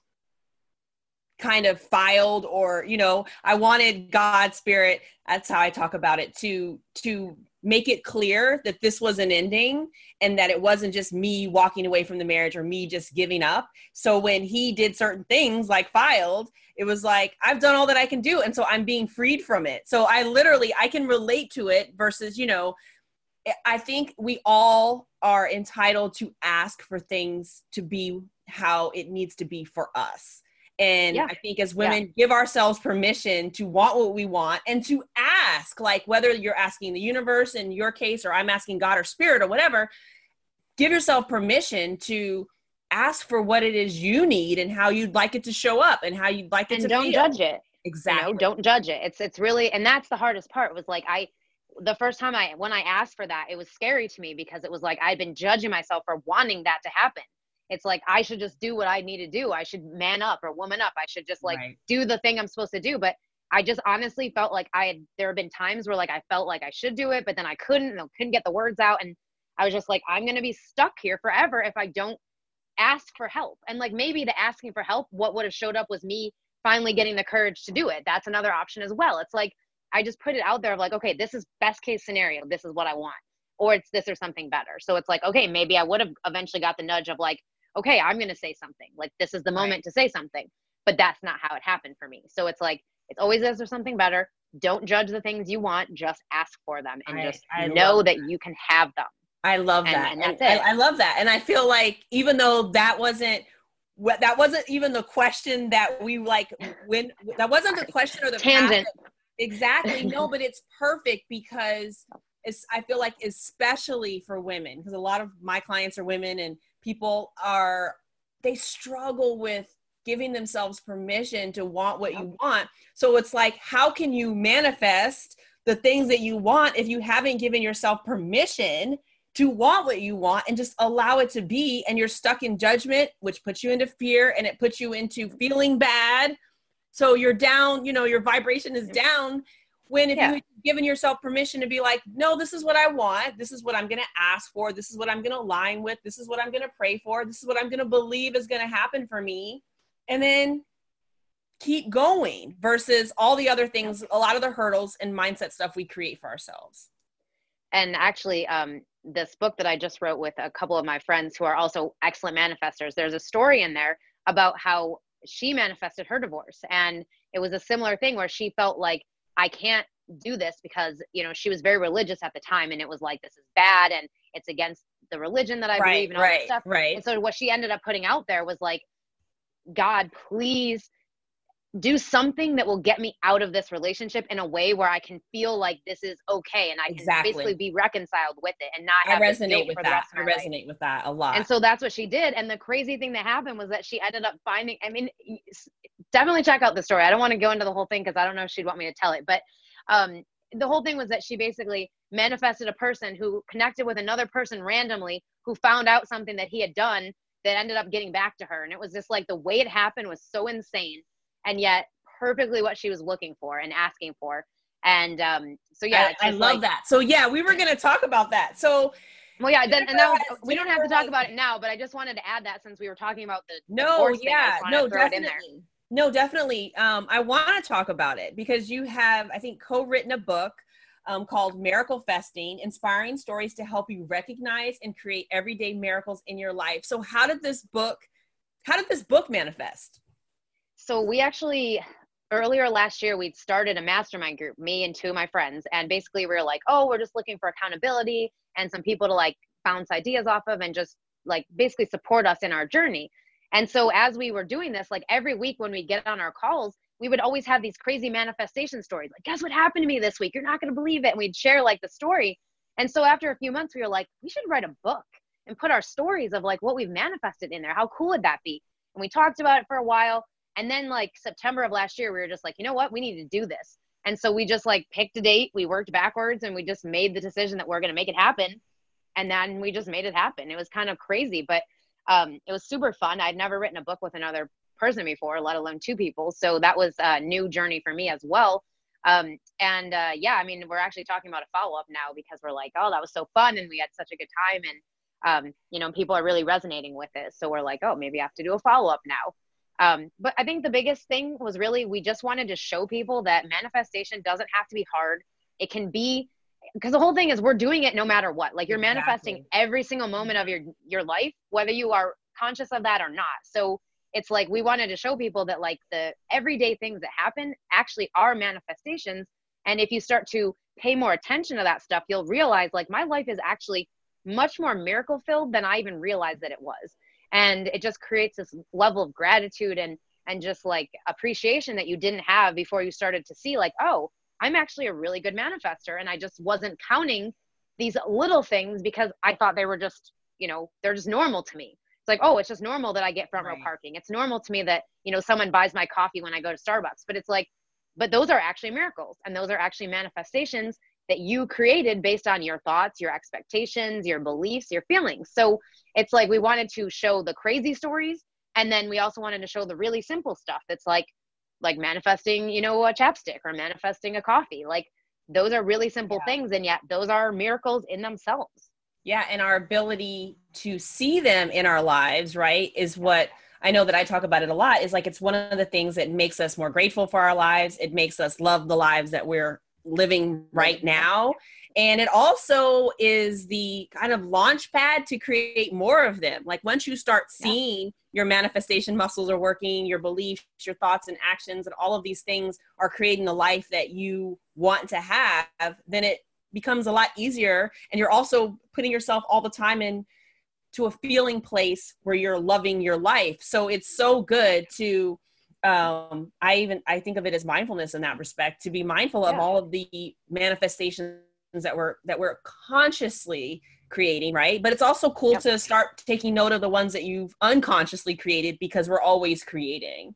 kind of filed or you know i wanted god spirit that's how i talk about it to to make it clear that this was an ending and that it wasn't just me walking away from the marriage or me just giving up. So when he did certain things like filed, it was like I've done all that I can do and so I'm being freed from it. So I literally I can relate to it versus, you know, I think we all are entitled to ask for things to be how it needs to be for us. And yeah. I think as women, yeah. give ourselves permission to want what we want and to ask, like whether you're asking the universe in your case, or I'm asking God or spirit or whatever, give yourself permission to ask for what it is you need and how you'd like it to show up and how you'd like it and to don't feel. judge it. Exactly. You know, don't judge it. It's it's really and that's the hardest part was like I the first time I when I asked for that, it was scary to me because it was like I'd been judging myself for wanting that to happen it's like I should just do what I need to do. I should man up or woman up. I should just like right. do the thing I'm supposed to do. But I just honestly felt like I had there have been times where like I felt like I should do it, but then I couldn't and I couldn't get the words out. And I was just like, I'm gonna be stuck here forever if I don't ask for help. And like maybe the asking for help, what would have showed up was me finally getting the courage to do it. That's another option as well. It's like I just put it out there of like, okay, this is best case scenario. This is what I want. Or it's this or something better. So it's like, okay, maybe I would have eventually got the nudge of like, okay, I'm going to say something. Like this is the moment right. to say something. But that's not how it happened for me. So it's like it's always is there something better. Don't judge the things you want. Just ask for them and I, just I know that, that you can have them. I love and, that. And that's and it. I, I love that. And I feel like even though that wasn't what that wasn't even the question that we like when that wasn't the question or the tangent. Exactly. No, but it's perfect because it's I feel like especially for women because a lot of my clients are women and people are they struggle with giving themselves permission to want what you want. So it's like how can you manifest the things that you want if you haven't given yourself permission to want what you want and just allow it to be and you're stuck in judgment which puts you into fear and it puts you into feeling bad. So you're down you know your vibration is down when if yeah. you given yourself permission to be like, no, this is what I want. This is what I'm going to ask for. This is what I'm going to align with. This is what I'm going to pray for. This is what I'm going to believe is going to happen for me. And then keep going versus all the other things, a lot of the hurdles and mindset stuff we create for ourselves. And actually, um, this book that I just wrote with a couple of my friends who are also excellent manifestors, there's a story in there about how she manifested her divorce. And it was a similar thing where she felt like, I can't do this because, you know, she was very religious at the time and it was like, this is bad and it's against the religion that I right, believe and all right, that stuff. Right. And so what she ended up putting out there was like, God, please do something that will get me out of this relationship in a way where I can feel like this is okay and I can exactly. basically be reconciled with it and not I resonate with that. I resonate life. with that a lot. And so that's what she did. And the crazy thing that happened was that she ended up finding, I mean, definitely check out the story. I don't want to go into the whole thing because I don't know if she'd want me to tell it, but um, the whole thing was that she basically manifested a person who connected with another person randomly who found out something that he had done that ended up getting back to her. And it was just like the way it happened was so insane and yet perfectly what she was looking for and asking for. And um, so yeah, I, I love like, that. So yeah, we were going to talk about that. So well, yeah, then, and that was, we don't have to talk about it now, but I just wanted to add that since we were talking about the no, yeah, no, definitely, no, definitely. Um, I want to talk about it because you have, I think, co-written a book um, called Miraclefesting: Inspiring Stories to Help You Recognize and Create Everyday Miracles in Your Life. So, how did this book, how did this book manifest? So we actually earlier last year we'd started a mastermind group me and two of my friends and basically we were like oh we're just looking for accountability and some people to like bounce ideas off of and just like basically support us in our journey. And so as we were doing this like every week when we get on our calls we would always have these crazy manifestation stories like guess what happened to me this week? You're not going to believe it. And we'd share like the story. And so after a few months we were like we should write a book and put our stories of like what we've manifested in there. How cool would that be? And we talked about it for a while and then like September of last year, we were just like, you know what, we need to do this. And so we just like picked a date, we worked backwards, and we just made the decision that we're going to make it happen. And then we just made it happen. It was kind of crazy, but um, it was super fun. I'd never written a book with another person before, let alone two people. So that was a new journey for me as well. Um, and uh, yeah, I mean, we're actually talking about a follow up now because we're like, oh, that was so fun, and we had such a good time, and um, you know, people are really resonating with it. So we're like, oh, maybe I have to do a follow up now. Um, but I think the biggest thing was really we just wanted to show people that manifestation doesn't have to be hard. It can be because the whole thing is we're doing it no matter what. Like you're exactly. manifesting every single moment of your your life, whether you are conscious of that or not. So it's like we wanted to show people that like the everyday things that happen actually are manifestations. And if you start to pay more attention to that stuff, you'll realize like my life is actually much more miracle filled than I even realized that it was and it just creates this level of gratitude and and just like appreciation that you didn't have before you started to see like oh i'm actually a really good manifester and i just wasn't counting these little things because i thought they were just you know they're just normal to me. It's like oh it's just normal that i get front row parking. It's normal to me that you know someone buys my coffee when i go to starbucks. But it's like but those are actually miracles and those are actually manifestations that you created based on your thoughts, your expectations, your beliefs, your feelings. So it's like we wanted to show the crazy stories and then we also wanted to show the really simple stuff that's like like manifesting, you know, a chapstick or manifesting a coffee. Like those are really simple yeah. things and yet those are miracles in themselves. Yeah, and our ability to see them in our lives, right, is what I know that I talk about it a lot is like it's one of the things that makes us more grateful for our lives. It makes us love the lives that we're living right now. And it also is the kind of launch pad to create more of them. Like once you start seeing your manifestation muscles are working, your beliefs, your thoughts and actions, and all of these things are creating the life that you want to have, then it becomes a lot easier. And you're also putting yourself all the time in to a feeling place where you're loving your life. So it's so good to um, I even I think of it as mindfulness in that respect to be mindful of yeah. all of the manifestations that we're that we're consciously creating, right? But it's also cool yep. to start taking note of the ones that you've unconsciously created because we're always creating.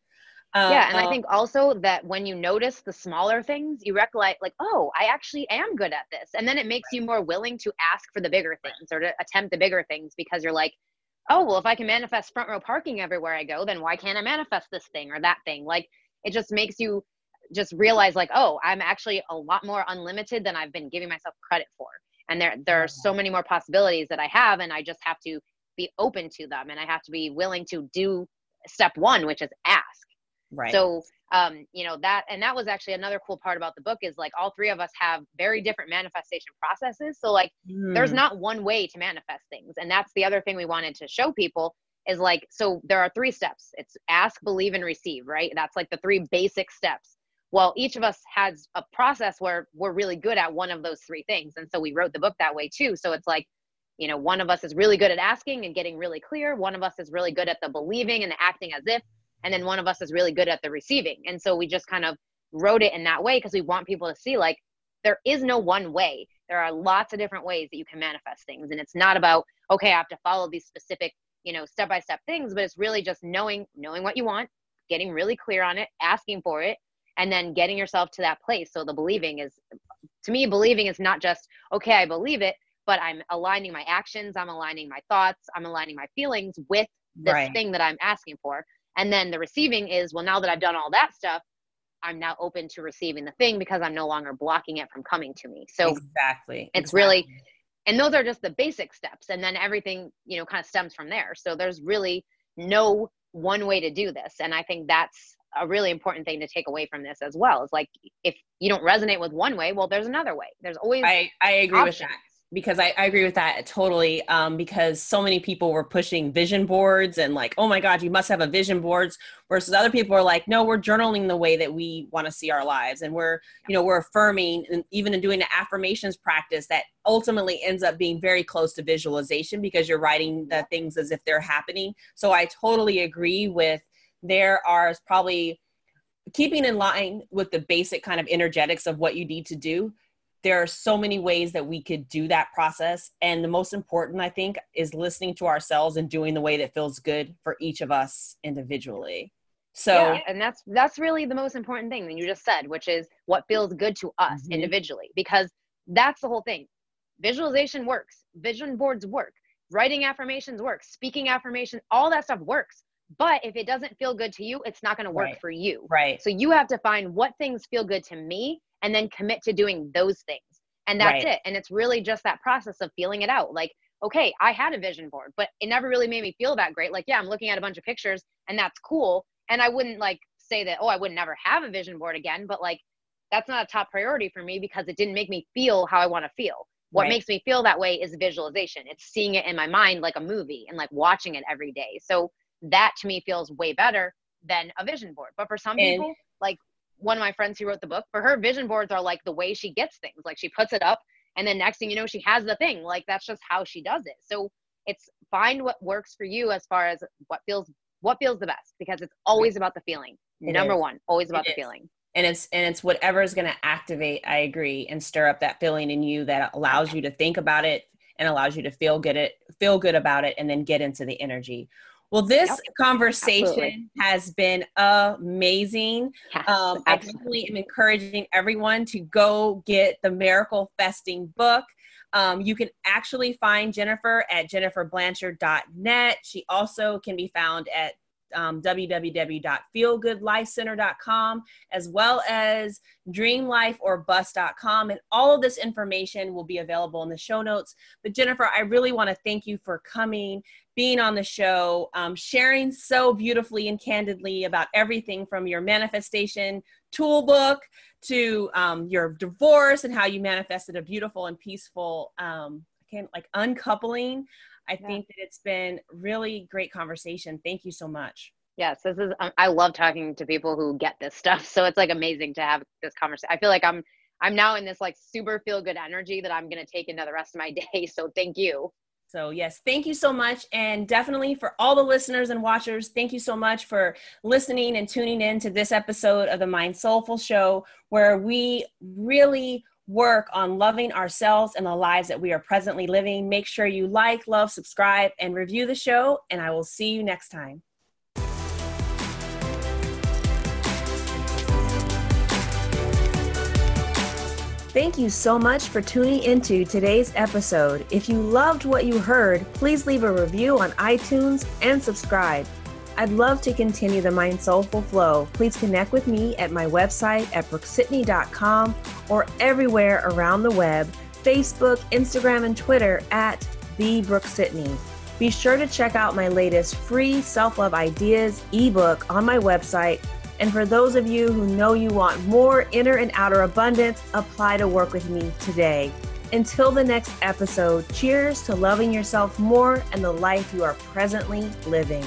Um, yeah, and I think also that when you notice the smaller things, you recollect like, oh, I actually am good at this, and then it makes you more willing to ask for the bigger things or to attempt the bigger things because you're like, oh well if i can manifest front row parking everywhere i go then why can't i manifest this thing or that thing? Like it just makes you just realize like oh i'm actually a lot more unlimited than i've been giving myself credit for. And there there are so many more possibilities that i have and i just have to be open to them and i have to be willing to do step one which is ask Right. So, um, you know, that, and that was actually another cool part about the book is like all three of us have very different manifestation processes. So, like, mm. there's not one way to manifest things. And that's the other thing we wanted to show people is like, so there are three steps it's ask, believe, and receive, right? That's like the three basic steps. Well, each of us has a process where we're really good at one of those three things. And so we wrote the book that way too. So it's like, you know, one of us is really good at asking and getting really clear. One of us is really good at the believing and the acting as if. And then one of us is really good at the receiving. And so we just kind of wrote it in that way because we want people to see like there is no one way. There are lots of different ways that you can manifest things. And it's not about, okay, I have to follow these specific, you know, step by step things, but it's really just knowing, knowing what you want, getting really clear on it, asking for it, and then getting yourself to that place. So the believing is, to me, believing is not just, okay, I believe it, but I'm aligning my actions, I'm aligning my thoughts, I'm aligning my feelings with this right. thing that I'm asking for. And then the receiving is, well, now that I've done all that stuff, I'm now open to receiving the thing because I'm no longer blocking it from coming to me. So exactly, it's exactly. really, and those are just the basic steps, and then everything you know kind of stems from there. So there's really no one way to do this, and I think that's a really important thing to take away from this as well. Is like if you don't resonate with one way, well, there's another way. There's always I I agree options. with that because I, I, agree with that totally um, because so many people were pushing vision boards and like oh my god you must have a vision boards versus other people are like no we're journaling the way that we want to see our lives and we're you know we're affirming and even in doing the affirmations practice that ultimately ends up being very close to visualization because you're writing the things as if they're happening. So i totally agree with there are probably keeping in line with the basic kind of energetics of what you need to do there are so many ways that we could do that process. And the most important i think is listening to ourselves and doing the way that feels good for each of us individually. So yeah, and that's that's really the most important thing that you just said which is what feels good to us mm-hmm. individually because that's the whole thing. Visualization works vision boards work writing affirmations works speaking affirmations all that stuff works. But if it doesn't feel good to you it's not going to work right. for you. Right. So you have to find what things feel good to me and then commit to doing those things. And that's right. it. And it's really just that process of feeling it out. Like, okay, I had a vision board, but it never really made me feel that great. Like, yeah, I'm looking at a bunch of pictures and that's cool. And I wouldn't like say that, oh, I would never have a vision board again, but like, that's not a top priority for me because it didn't make me feel how I want to feel. What right. makes me feel that way is visualization. It's seeing it in my mind like a movie and like watching it every day. So that to me feels way better than a vision board. But for some and, people, like one of my friends who wrote the book, for her, vision boards are like the way she gets things. Like she puts it up, and then next thing you know, she has the thing. Like that's just how she does it. So it's find what works for you as far as what feels what feels the best because it's always about the feeling. It Number is. one, always about it the is. feeling. And it's and it's whatever is going to activate. I agree, and stir up that feeling in you that allows you to think about it and allows you to feel good it feel good about it, and then get into the energy. Well, this yep. conversation Absolutely. has been amazing. Yes, um, I definitely am encouraging everyone to go get the Miraclefesting book. Um, you can actually find Jennifer at jenniferblanchard.net. She also can be found at um, www.feelgoodlifecenter.com as well as dreamlifeorbust.com and all of this information will be available in the show notes. But jennifer i really want to thank you for coming being on the show um, sharing so beautifully and candidly about everything from your manifestation toolbook to um, your divorce and how you manifested a beautiful and peaceful um, like uncoupling I yeah. think that it's been really great conversation. Thank you so much. Yes, this is. Um, I love talking to people who get this stuff. So it's like amazing to have this conversation. I feel like I'm I'm now in this like super feel good energy that I'm gonna take into the rest of my day. So thank you. So, yes, thank you so much. And definitely for all the listeners and watchers, thank you so much for listening and tuning in to this episode of the MindSoulful Show, where we really work on loving ourselves and the lives that we are presently living. Make sure you like, love, subscribe, and review the show, and I will see you next time. Thank you so much for tuning into today's episode. If you loved what you heard, please leave a review on iTunes and subscribe. I'd love to continue the MindSoulful Flow. Please connect with me at my website at brookesidney.com or everywhere around the web Facebook, Instagram, and Twitter at the Brooke. Be sure to check out my latest free self love ideas ebook on my website And for those of you who know you want more inner and outer abundance, apply to work with me today. Until the next episode, cheers to loving yourself more and the life you are presently living.